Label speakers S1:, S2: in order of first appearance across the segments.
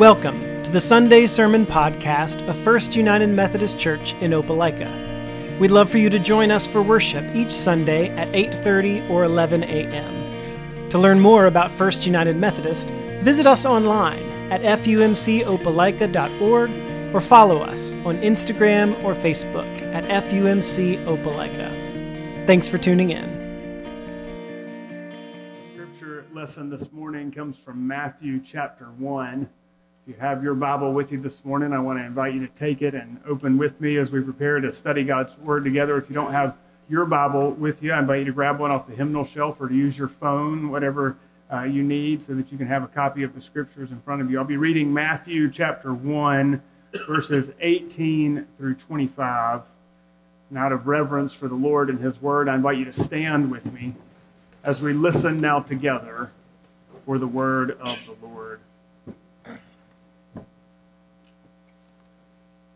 S1: Welcome to the Sunday Sermon Podcast of First United Methodist Church in Opelika. We'd love for you to join us for worship each Sunday at 8:30 or 11 a.m. To learn more about First United Methodist, visit us online at fumcopelika.org or follow us on Instagram or Facebook at FUMC Opelika. Thanks for tuning in.
S2: Scripture lesson this morning comes from Matthew chapter 1 you have your Bible with you this morning, I want to invite you to take it and open with me as we prepare to study God's Word together. If you don't have your Bible with you, I invite you to grab one off the hymnal shelf or to use your phone, whatever uh, you need, so that you can have a copy of the Scriptures in front of you. I'll be reading Matthew chapter 1, verses 18 through 25. And out of reverence for the Lord and His Word, I invite you to stand with me as we listen now together for the Word of the Lord.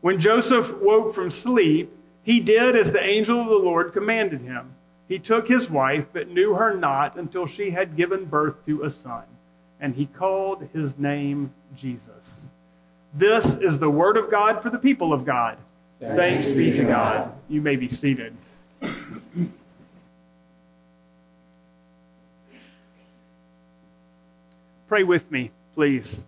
S2: When Joseph woke from sleep, he did as the angel of the Lord commanded him. He took his wife, but knew her not until she had given birth to a son, and he called his name Jesus. This is the word of God for the people of God. Thanks, Thanks be to God. You may be seated. Pray with me, please.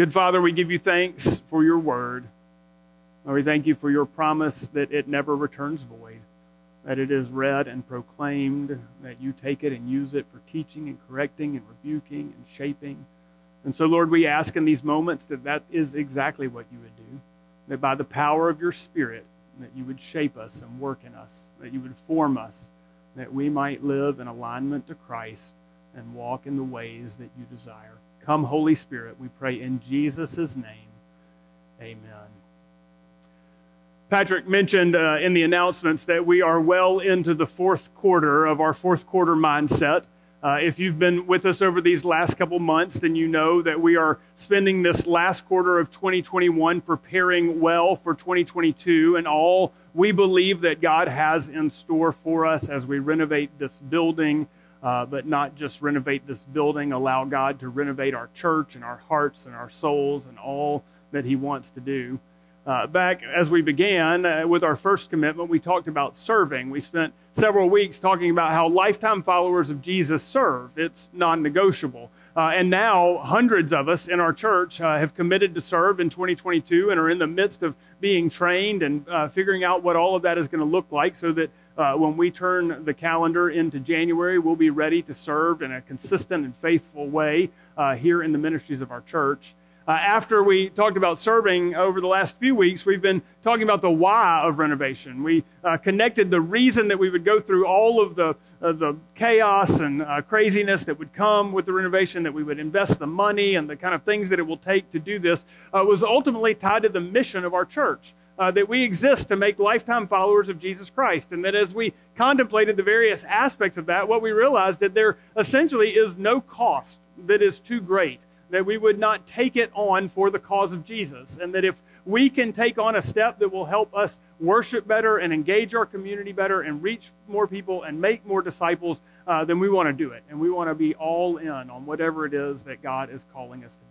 S2: Good Father, we give you thanks for your word. Lord, we thank you for your promise that it never returns void, that it is read and proclaimed, that you take it and use it for teaching and correcting and rebuking and shaping. And so, Lord, we ask in these moments that that is exactly what you would do, that by the power of your Spirit, that you would shape us and work in us, that you would form us, that we might live in alignment to Christ and walk in the ways that you desire. Come, Holy Spirit, we pray in Jesus' name. Amen. Patrick mentioned uh, in the announcements that we are well into the fourth quarter of our fourth quarter mindset. Uh, if you've been with us over these last couple months, then you know that we are spending this last quarter of 2021 preparing well for 2022 and all we believe that God has in store for us as we renovate this building uh, but not just renovate this building, allow God to renovate our church and our hearts and our souls and all that He wants to do. Uh, back as we began uh, with our first commitment, we talked about serving. We spent several weeks talking about how lifetime followers of Jesus serve. It's non negotiable. Uh, and now, hundreds of us in our church uh, have committed to serve in 2022 and are in the midst of being trained and uh, figuring out what all of that is going to look like so that uh, when we turn the calendar into January, we'll be ready to serve in a consistent and faithful way uh, here in the ministries of our church. Uh, after we talked about serving over the last few weeks, we've been talking about the why of renovation. We uh, connected the reason that we would go through all of the, uh, the chaos and uh, craziness that would come with the renovation, that we would invest the money and the kind of things that it will take to do this, was ultimately tied to the mission of our church uh, that we exist to make lifetime followers of Jesus Christ. And that as we contemplated the various aspects of that, what we realized that there essentially is no cost that is too great, that we would not take it on for the cause of Jesus. And that if we can take on a step that will help us worship better and engage our community better and reach more people and make more disciples, uh, then we want to do it. And we want to be all in on whatever it is that God is calling us to do.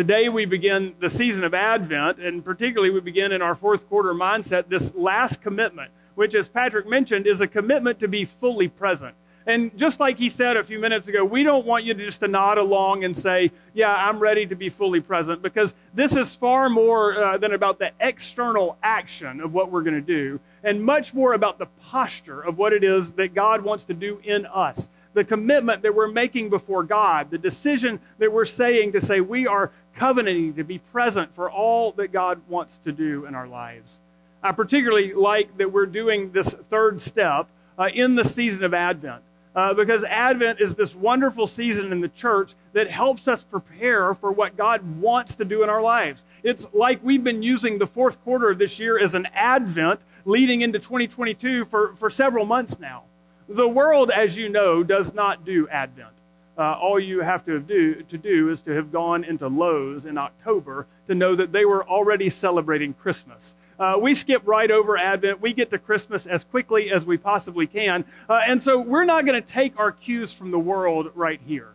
S2: Today we begin the season of Advent, and particularly we begin in our fourth quarter mindset this last commitment, which, as Patrick mentioned, is a commitment to be fully present. And just like he said a few minutes ago, we don't want you to just to nod along and say, "Yeah, I'm ready to be fully present," because this is far more uh, than about the external action of what we're going to do, and much more about the posture of what it is that God wants to do in us. The commitment that we're making before God, the decision that we're saying to say we are covenanting to be present for all that God wants to do in our lives. I particularly like that we're doing this third step uh, in the season of Advent. Uh, because Advent is this wonderful season in the church that helps us prepare for what God wants to do in our lives. It's like we've been using the fourth quarter of this year as an Advent leading into 2022 for, for several months now. The world, as you know, does not do Advent. Uh, all you have to do, to do is to have gone into Lowe's in October to know that they were already celebrating Christmas. Uh, we skip right over Advent. We get to Christmas as quickly as we possibly can. Uh, and so we're not going to take our cues from the world right here.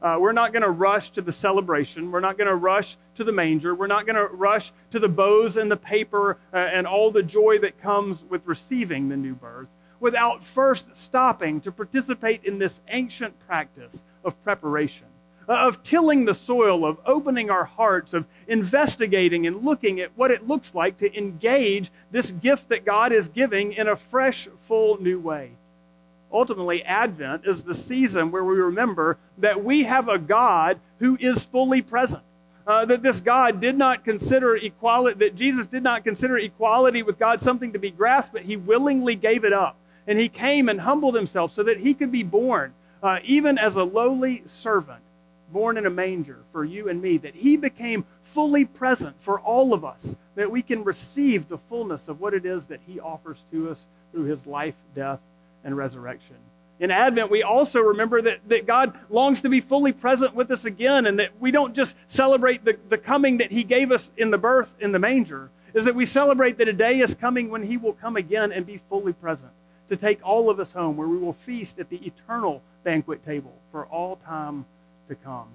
S2: Uh, we're not going to rush to the celebration. We're not going to rush to the manger. We're not going to rush to the bows and the paper uh, and all the joy that comes with receiving the new birth without first stopping to participate in this ancient practice of preparation of tilling the soil, of opening our hearts, of investigating and looking at what it looks like to engage this gift that God is giving in a fresh, full new way. Ultimately, Advent is the season where we remember that we have a God who is fully present. Uh, that this God did not consider equality, that Jesus did not consider equality with God something to be grasped, but he willingly gave it up. And he came and humbled himself so that he could be born, uh, even as a lowly servant born in a manger for you and me, that he became fully present for all of us, that we can receive the fullness of what it is that he offers to us through his life, death, and resurrection. In Advent, we also remember that, that God longs to be fully present with us again, and that we don't just celebrate the, the coming that he gave us in the birth in the manger, is that we celebrate that a day is coming when he will come again and be fully present to take all of us home, where we will feast at the eternal banquet table for all time to come.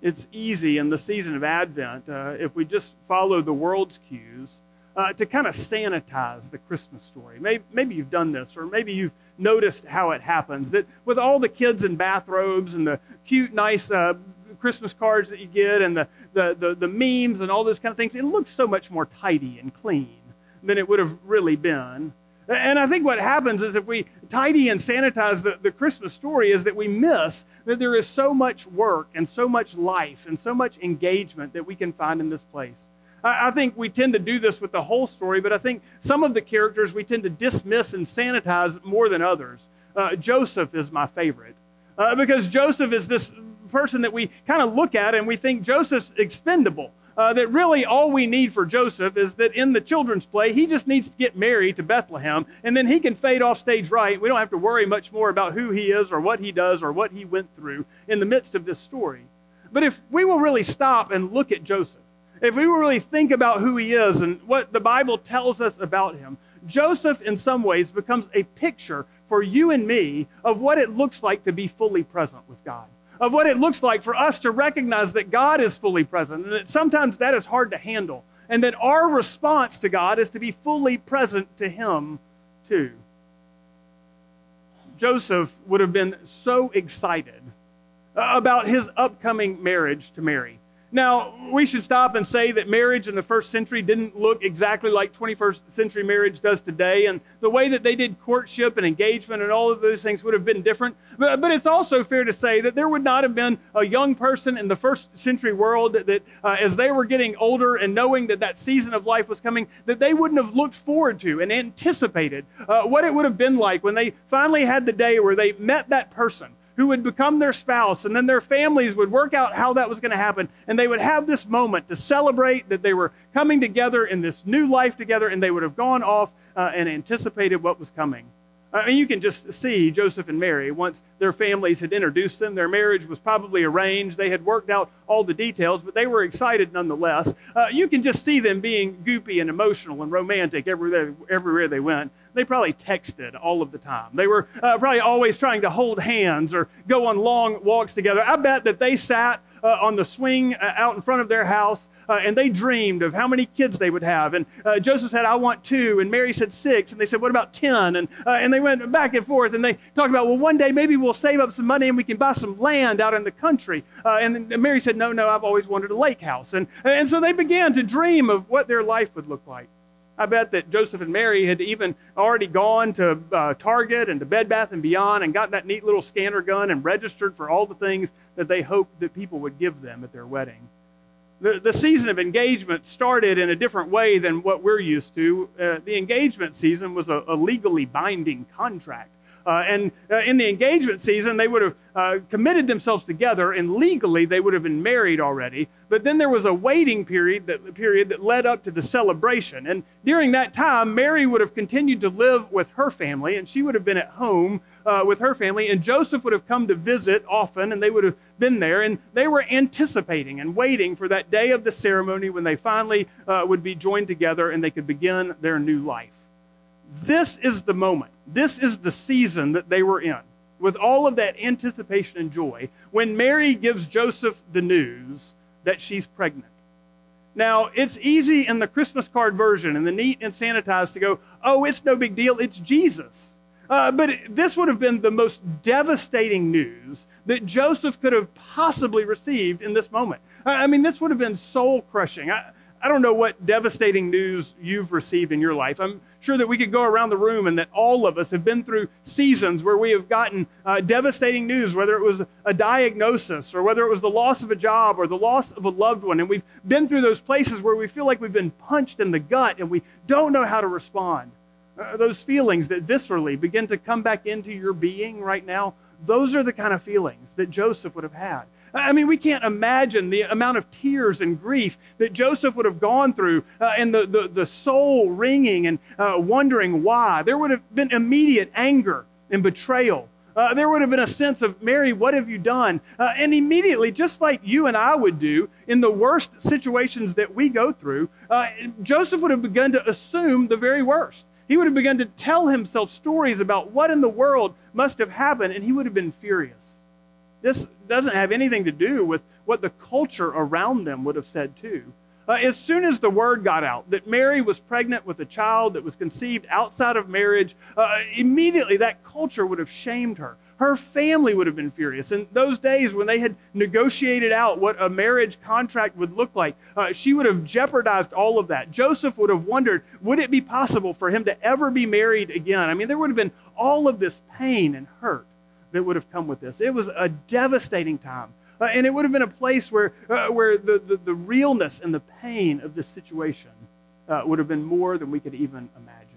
S2: It's easy in the season of Advent, uh, if we just follow the world's cues, uh, to kind of sanitize the Christmas story. Maybe, maybe you've done this, or maybe you've noticed how it happens. That with all the kids in bathrobes and the cute, nice uh, Christmas cards that you get and the, the, the, the memes and all those kind of things, it looks so much more tidy and clean than it would have really been. And I think what happens is if we tidy and sanitize the, the Christmas story, is that we miss that there is so much work and so much life and so much engagement that we can find in this place. I, I think we tend to do this with the whole story, but I think some of the characters we tend to dismiss and sanitize more than others. Uh, Joseph is my favorite uh, because Joseph is this person that we kind of look at and we think Joseph's expendable uh, that really all we need for Joseph is that in the children's play, he just needs to get Mary to Bethlehem, and then he can fade off stage right. We don't have to worry much more about who he is or what he does or what he went through in the midst of this story. But if we will really stop and look at Joseph, if we will really think about who he is and what the Bible tells us about him, Joseph, in some ways, becomes a picture for you and me of what it looks like to be fully present with God of what it looks like for us to recognize that God is fully present and that sometimes that is hard to handle. And that our response to God is to be fully present to Him too. Joseph would have been so excited about his upcoming marriage to Mary. Now, we should stop and say that marriage in the first century didn't look exactly like 21st century marriage does today. And the way that they did courtship and engagement and all of those things would have been different. But, but it's also fair to say that there would not have been a young person in the first century world that, that uh, as they were getting older and knowing that that season of life was coming, that they wouldn't have looked forward to and anticipated uh, what it would have been like when they finally had the day where they met that person who would become their spouse, and then their families would work out how that was going to happen, and they would have this moment to celebrate that they were coming together in this new life together, and they would have gone off uh, and anticipated what was coming. I mean, you can just see Joseph and Mary. Once their families had introduced them, their marriage was probably arranged. They had worked out all the details, but they were excited nonetheless. Uh, you can just see them being goopy and emotional and romantic everywhere, everywhere they went. They probably texted all of the time. They were uh, probably always trying to hold hands or go on long walks together. I bet that they sat uh, on the swing uh, out in front of their house, uh, and they dreamed of how many kids they would have. And uh, Joseph said, I want two, and Mary said six, and they said, What about 10? And, uh, and they went back and forth, and they talked about, Well, one day maybe we'll save up some money and we can buy some land out in the country. and Mary said, No, no, I've always wanted a lake house. And, and so they began to dream of what their life would look like. I bet that Joseph and Mary had even already gone to uh, Target and to Bed Bath and Beyond and got that neat little scanner gun and registered for all the things that they hoped that people would give them at their wedding. The, the season of engagement started in a different way than what we're used to. Uh, the engagement season was a, a legally binding contract. Uh, and uh, in the engagement season, they would have uh, committed themselves together, and legally they would have been married already. But then there was a waiting period that period that led up to the celebration. And during that time, Mary would have continued to live with her family, and she would have been at home uh, with her family. And Joseph would have come to visit often, and they would have been there. And they were anticipating and waiting for that day of the ceremony when they finally uh, would be joined together and they could begin their new life. This is the moment. This is the season that they were in, with all of that anticipation and joy, when Mary gives Joseph the news that she's pregnant. Now, it's easy in the Christmas card version and the neat and sanitized to go, oh, it's no big deal, it's Jesus. Uh, but this would have been the most devastating news that Joseph could have possibly received in this moment. I mean, this would have been soul crushing. I, I don't know what devastating news you've received in your life. I'm sure that we could go around the room and that all of us have been through seasons where we have gotten uh, devastating news, whether it was a diagnosis or whether it was the loss of a job or the loss of a loved one. And we've been through those places where we feel like we've been punched in the gut and we don't know how to respond. Uh, those feelings that viscerally begin to come back into your being right now, those are the kind of feelings that Joseph would have had. I mean, we can't imagine the amount of tears and grief that Joseph would have gone through uh, and the, the, the, soul wringing and uh, wondering why. There would have been immediate anger and betrayal. Uh, there would have been a sense of, Mary, what have you done? Uh, and immediately, just like you and I would do in the worst situations that we go through, uh, Joseph would have begun to assume the very worst. He would have begun to tell himself stories about what in the world must have happened, and he would have been furious. This doesn't have anything to do with what the culture around them would have said too. Uh, as soon as the word got out that Mary was pregnant with a child that was conceived outside of marriage, uh, immediately that culture would have shamed her. Her family would have been furious. In those days, when they had negotiated out what a marriage contract would look like, uh, she would have jeopardized all of that. Joseph would have wondered would it be possible for him to ever be married again? I mean, there would have been all of this pain and hurt that would have come with this. It was a devastating time. Uh, and it would have been a place where, uh, where the, the, the, realness and the pain of this situation uh, would have been more than we could even imagine.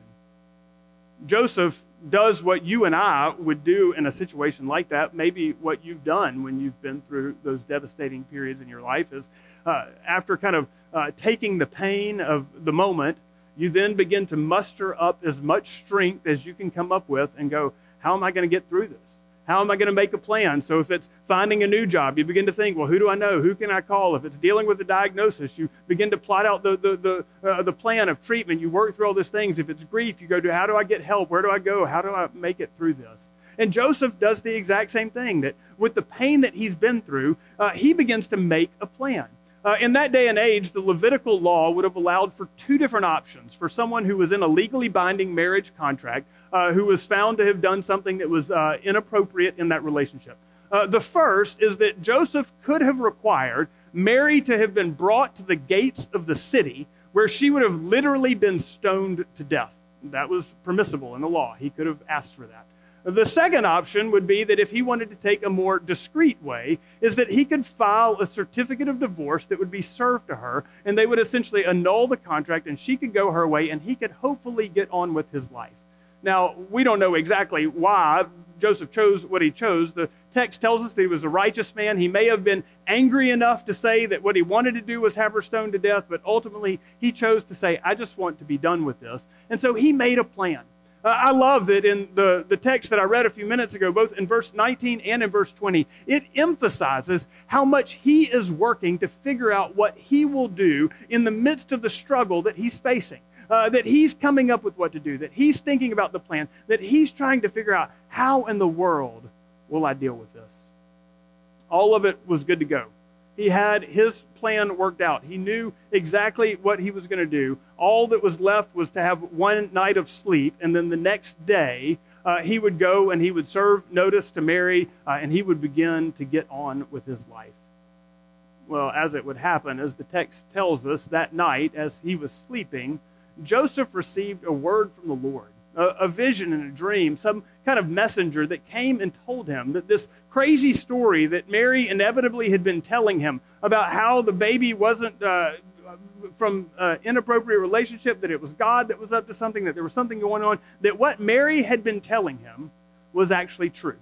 S2: Joseph does what you and I would do in a situation like that. Maybe what you've done when you've been through those devastating periods in your life is uh, after kind of uh, taking the pain of the moment, you then begin to muster up as much strength as you can come up with and go, How am I going to get through this? How am I going to make a plan? So if it's finding a new job, you begin to think, well, who do I know? Who can I call? If it's dealing with a diagnosis, you begin to plot out the, the, the, uh, the plan of treatment. You work through all these things. If it's grief, you go to how do I get help? Where do I go? How do I make it through this? And Joseph does the exact same thing that with the pain that he's been through, uh, he begins to make a plan. Uh, in that day and age, the Levitical law would have allowed for two different options for someone who was in a legally binding marriage contract uh, who was found to have done something that was uh, inappropriate in that relationship. Uh, the first is that Joseph could have required Mary to have been brought to the gates of the city where she would have literally been stoned to death. That was permissible in the law. He could have asked for that. The second option would be that if he wanted to take a more discreet way, is that he could file a certificate of divorce that would be served to her, and they would essentially annul the contract, and she could go her way, and he could hopefully get on with his life. Now, we don't know exactly why Joseph chose what he chose. The text tells us that he was a righteous man. He may have been angry enough to say that what he wanted to do was have her stoned to death, but ultimately he chose to say, I just want to be done with this. And so he made a plan. I love that in the, the text that I read a few minutes ago, both in verse 19 and in verse 20, it emphasizes how much he is working to figure out what he will do in the midst of the struggle that he's facing uh, that he's coming up with what to do, that he's thinking about the plan, that he's trying to figure out how in the world will I deal with this. All of it was good to go. He had his plan worked out. He knew exactly what he was going to do. All that was left was to have one night of sleep, and then the next day uh, he would go and he would serve notice to Mary, uh, and he would begin to get on with his life. Well, as it would happen, as the text tells us, that night, as he was sleeping, Joseph received a word from the Lord a, a vision and a dream, some kind of messenger that came and told him that this crazy story that Mary inevitably had been telling him about how the baby wasn't uh, from uh, inappropriate relationship, that it was God that was up to something, that there was something going on, that what Mary had been telling him was actually true.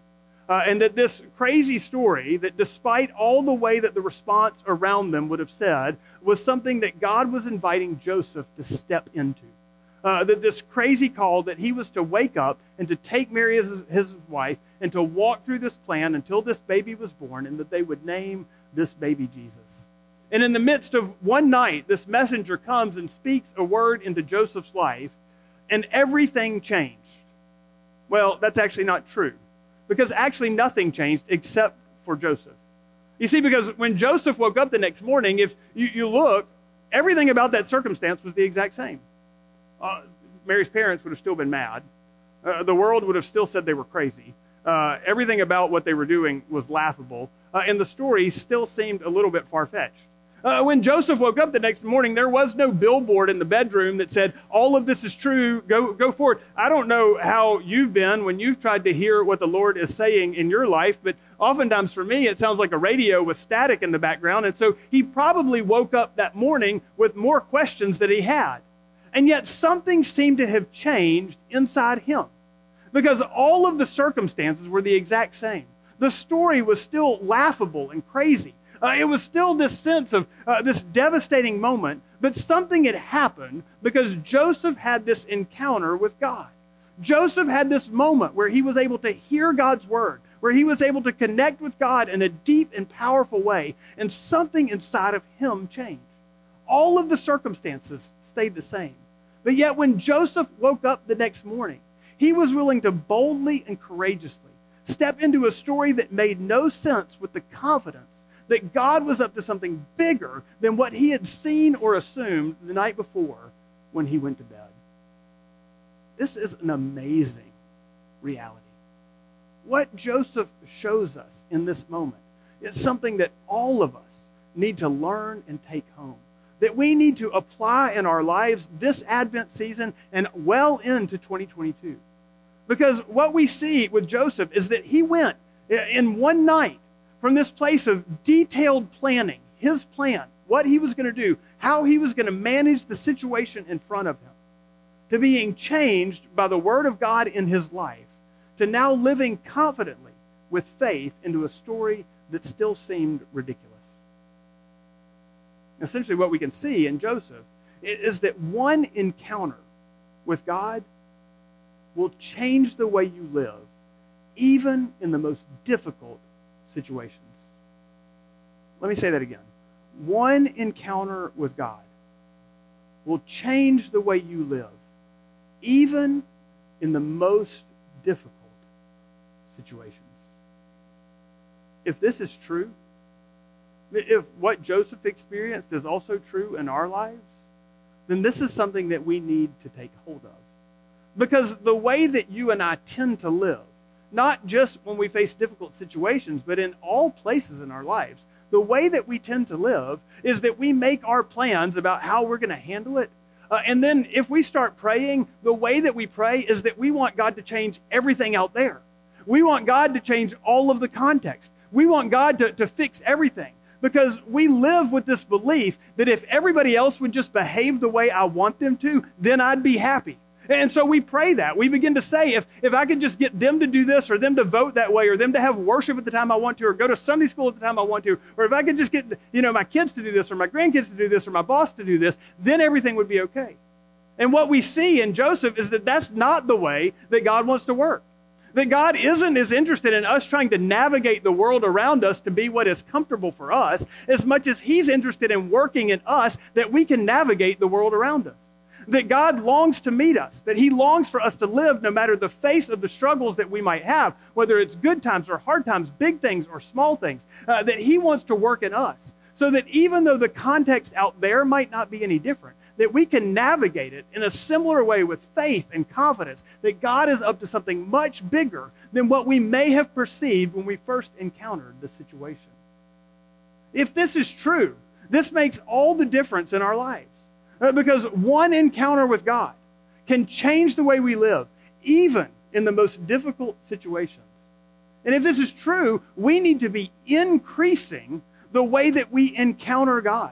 S2: Uh, and that this crazy story, that despite all the way that the response around them would have said, was something that God was inviting Joseph to step into uh, that this crazy call that he was to wake up and to take Mary as his wife and to walk through this plan until this baby was born and that they would name this baby Jesus. And in the midst of one night, this messenger comes and speaks a word into Joseph's life, and everything changed. Well, that's actually not true because actually nothing changed except for Joseph. You see, because when Joseph woke up the next morning, if you, you look, everything about that circumstance was the exact same uh, Mary's parents would have still been mad. Uh, the world would have still said they were crazy. Uh, everything about what they were doing was laughable. Uh, and the story still seemed a little bit far fetched. Uh, when Joseph woke up the next morning, there was no billboard in the bedroom that said, All of this is true, go, go forward. I don't know how you've been when you've tried to hear what the Lord is saying in your life, but oftentimes for me, it sounds like a radio with static in the background. And so he probably woke up that morning with more questions that he had. And yet something seemed to have changed inside him because all of the circumstances were the exact same. The story was still laughable and crazy. Uh, it was still this sense of uh, this devastating moment, but something had happened because Joseph had this encounter with God. Joseph had this moment where he was able to hear God's word, where he was able to connect with God in a deep and powerful way, and something inside of him changed. All of the circumstances stayed the same. But yet, when Joseph woke up the next morning, he was willing to boldly and courageously step into a story that made no sense with the confidence that God was up to something bigger than what he had seen or assumed the night before when he went to bed. This is an amazing reality. What Joseph shows us in this moment is something that all of us need to learn and take home that we need to apply in our lives this Advent season and well into 2022. Because what we see with Joseph is that he went eh, in one night from this place of detailed planning, his plan, what he was going to do, how he was going to manage the situation in front of him, to being changed by the word of God in his life, to now living confidently with faith into a story that still seemed ridiculous essentially what we can see in Joseph is that one encounter with God will change the way you live, even in the most difficult situations. Let me say that again. One encounter with God will change the way you live, even in the most difficult situations. If this is true, if what Joseph experienced is also true in our lives, then this is something that we need to take hold of. Because the way that you and I tend to live, not just when we face difficult situations, but in all places in our lives, the way that we tend to live is that we make our plans about how we're going to handle it. Uh, and then if we start praying, the way that we pray is that we want God to change everything out there. We want God to change all of the context. We want God to, to fix everything because we live with this belief that if everybody else would just behave the way I want them to, then I'd be happy. And so we pray that. We begin to say, if, if I could just get them to do this, or them to vote that way, or them to have worship at the time I want to, or go to Sunday school at the time I want to, or if I could just get you know, my kids to do this, or my grandkids to do this, or my boss to do this, then everything would be okay. And what we see in Joseph is that that's not the way that God wants to work. That God isn't as interested in us trying to navigate the world around us to be what is comfortable for us as much as He's interested in working in us that we can navigate the world around us. That God longs to meet us, that He longs for us to live no matter the face of the struggles that we might have, whether it's good times or hard times, big things or small things, uh, that He wants to work in us so that even though the context out there might not be any different, that we can navigate it in a similar way with faith and confidence that God is up to something much bigger than what we may have perceived when we first encountered the situation. If this is true, this makes all the difference in our lives. Uh, because one encounter with God can change the way we live, even in the most difficult situations. And if this is true, we need to be increasing the way that we encounter God.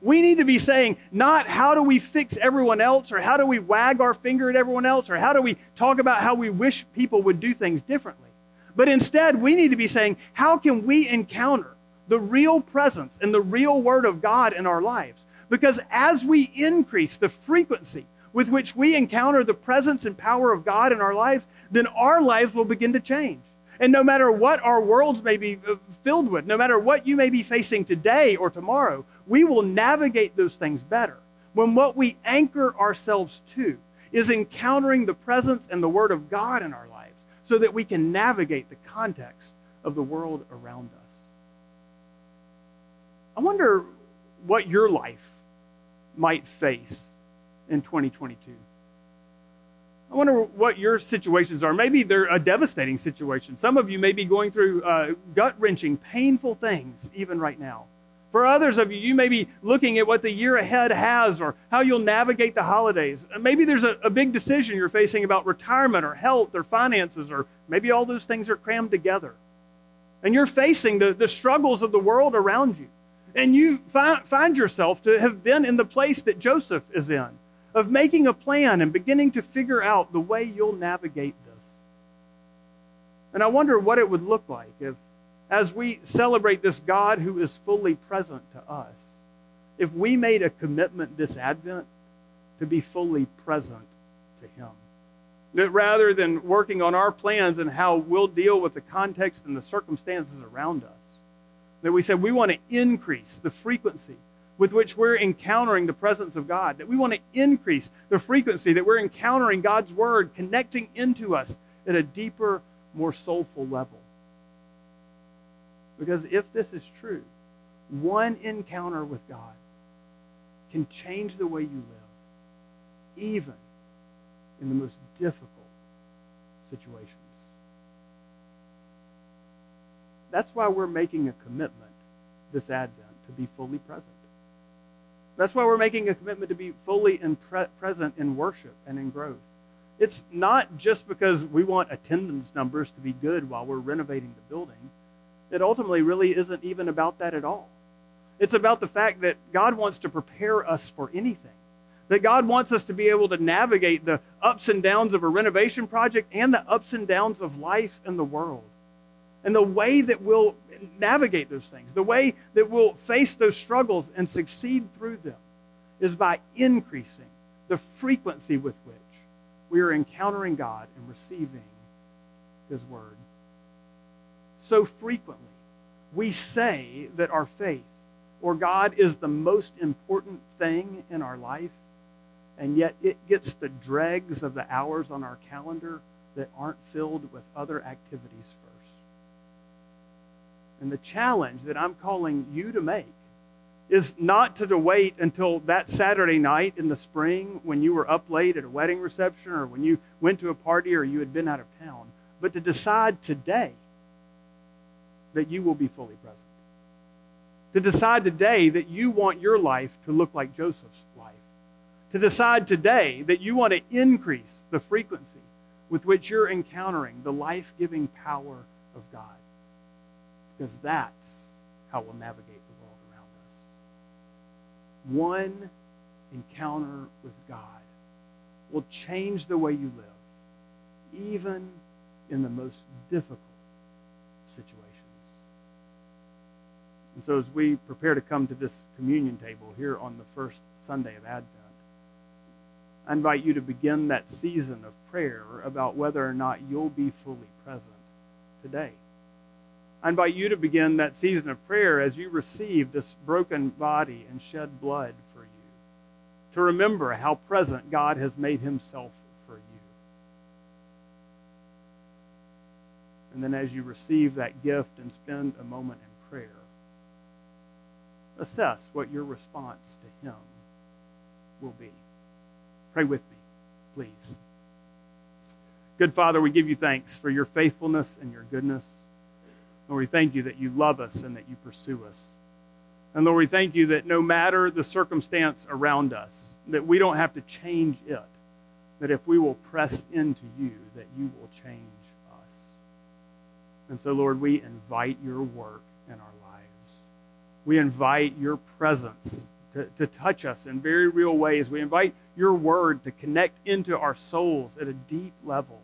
S2: We need to be saying, not how do we fix everyone else, or how do we wag our finger at everyone else, or how do we talk about how we wish people would do things differently. But instead, we need to be saying, how can we encounter the real presence and the real Word of God in our lives? Because as we increase the frequency with which we encounter the presence and power of God in our lives, then our lives will begin to change. And no matter what our worlds may be uh, filled with, no matter what you may be facing today or tomorrow, we will navigate those things better when what we anchor ourselves to is encountering the presence and the Word of God in our lives so that we can navigate the context of the world around us. I wonder what your life might face in 2022. I wonder what your situations are. Maybe they're a devastating situation. Some of you may be going through uh, gut wrenching, painful things even right now. For others of you, you may be looking at what the year ahead has or how you'll navigate the holidays. Maybe there's a, a big decision you're facing about retirement or health or finances, or maybe all those things are crammed together. And you're facing the, the struggles of the world around you. And you find, find yourself to have been in the place that Joseph is in of making a plan and beginning to figure out the way you'll navigate this. And I wonder what it would look like if, as we celebrate this God who is fully present to us, if we made a commitment this Advent to be fully present to Him. That rather than working on our plans and how we'll deal with the context and the circumstances around us, that we said we want to increase the frequency with which we're encountering the presence of God, that we want to increase the frequency that we're encountering God's Word connecting into us at a deeper, more soulful level. Because if this is true, one encounter with God can change the way you live, even in the most difficult situations. That's why we're making a commitment this Advent to be fully present. That's why we're making a commitment to be fully pre- present in worship and in growth. It's not just because we want attendance numbers to be good while we're renovating the building. It ultimately really isn't even about that at all. It's about the fact that God wants to prepare us for anything. That God wants us to be able to navigate the ups and downs of a renovation project and the ups and downs of life in the world. And the way that we'll navigate those things, the way that we'll face those struggles and succeed through them, is by increasing the frequency with which we are encountering God and receiving His Word. So frequently, we say that our faith or God is the most important thing in our life, and yet it gets the dregs of the hours on our calendar that aren't filled with other activities first. And the challenge that I'm calling you to make is not to wait until that Saturday night in the spring when you were up late at a wedding reception or when you went to a party or you had been out of town, but to decide today that you will be fully present. To decide today that you want your life to look like Joseph's life. To decide today that you want to increase the frequency with which you're encountering the life giving power of God because that's how we'll navigate the world around us. One encounter with God will change the way you live, even in the most difficult situations. And so, as we prepare to come to this communion table here on the first Sunday of Advent, I invite you to begin that season of prayer about whether or not you'll be fully present today. I invite you to begin that season of prayer as you receive this broken body and shed blood for you, to remember how present God has made himself for you. And then as you receive that gift and spend a moment in prayer, assess what your response to Him will be. Pray with me, please. Good Father, we give you thanks for your faithfulness and your goodness. Lord, we thank you that you love us and that you pursue us. And Lord, we thank you that no matter the circumstance around us, that we don't have to change it, that if we will press into you, that you will change us. And so, Lord, we invite your work in our lives. We invite your presence to, to touch us in very real ways. We invite your word to connect into our souls at a deep level.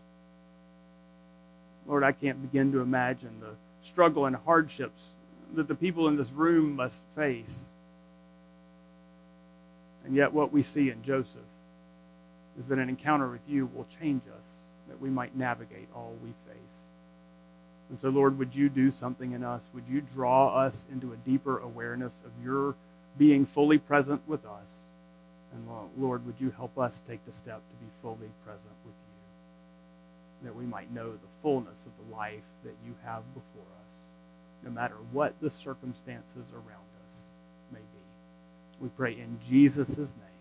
S2: Lord, I can't begin to imagine the struggle and hardships that the people in this room must face. And yet, what we see in Joseph is that an encounter with you will change us, that we might navigate all we face. And so, Lord, would you do something in us? Would you draw us into a deeper awareness of your being fully present with us? And Lord, would you help us take the step to be fully present with you, that we might know the fullness of the life that you have before us, no matter what the circumstances around us may be. We pray in Jesus' name.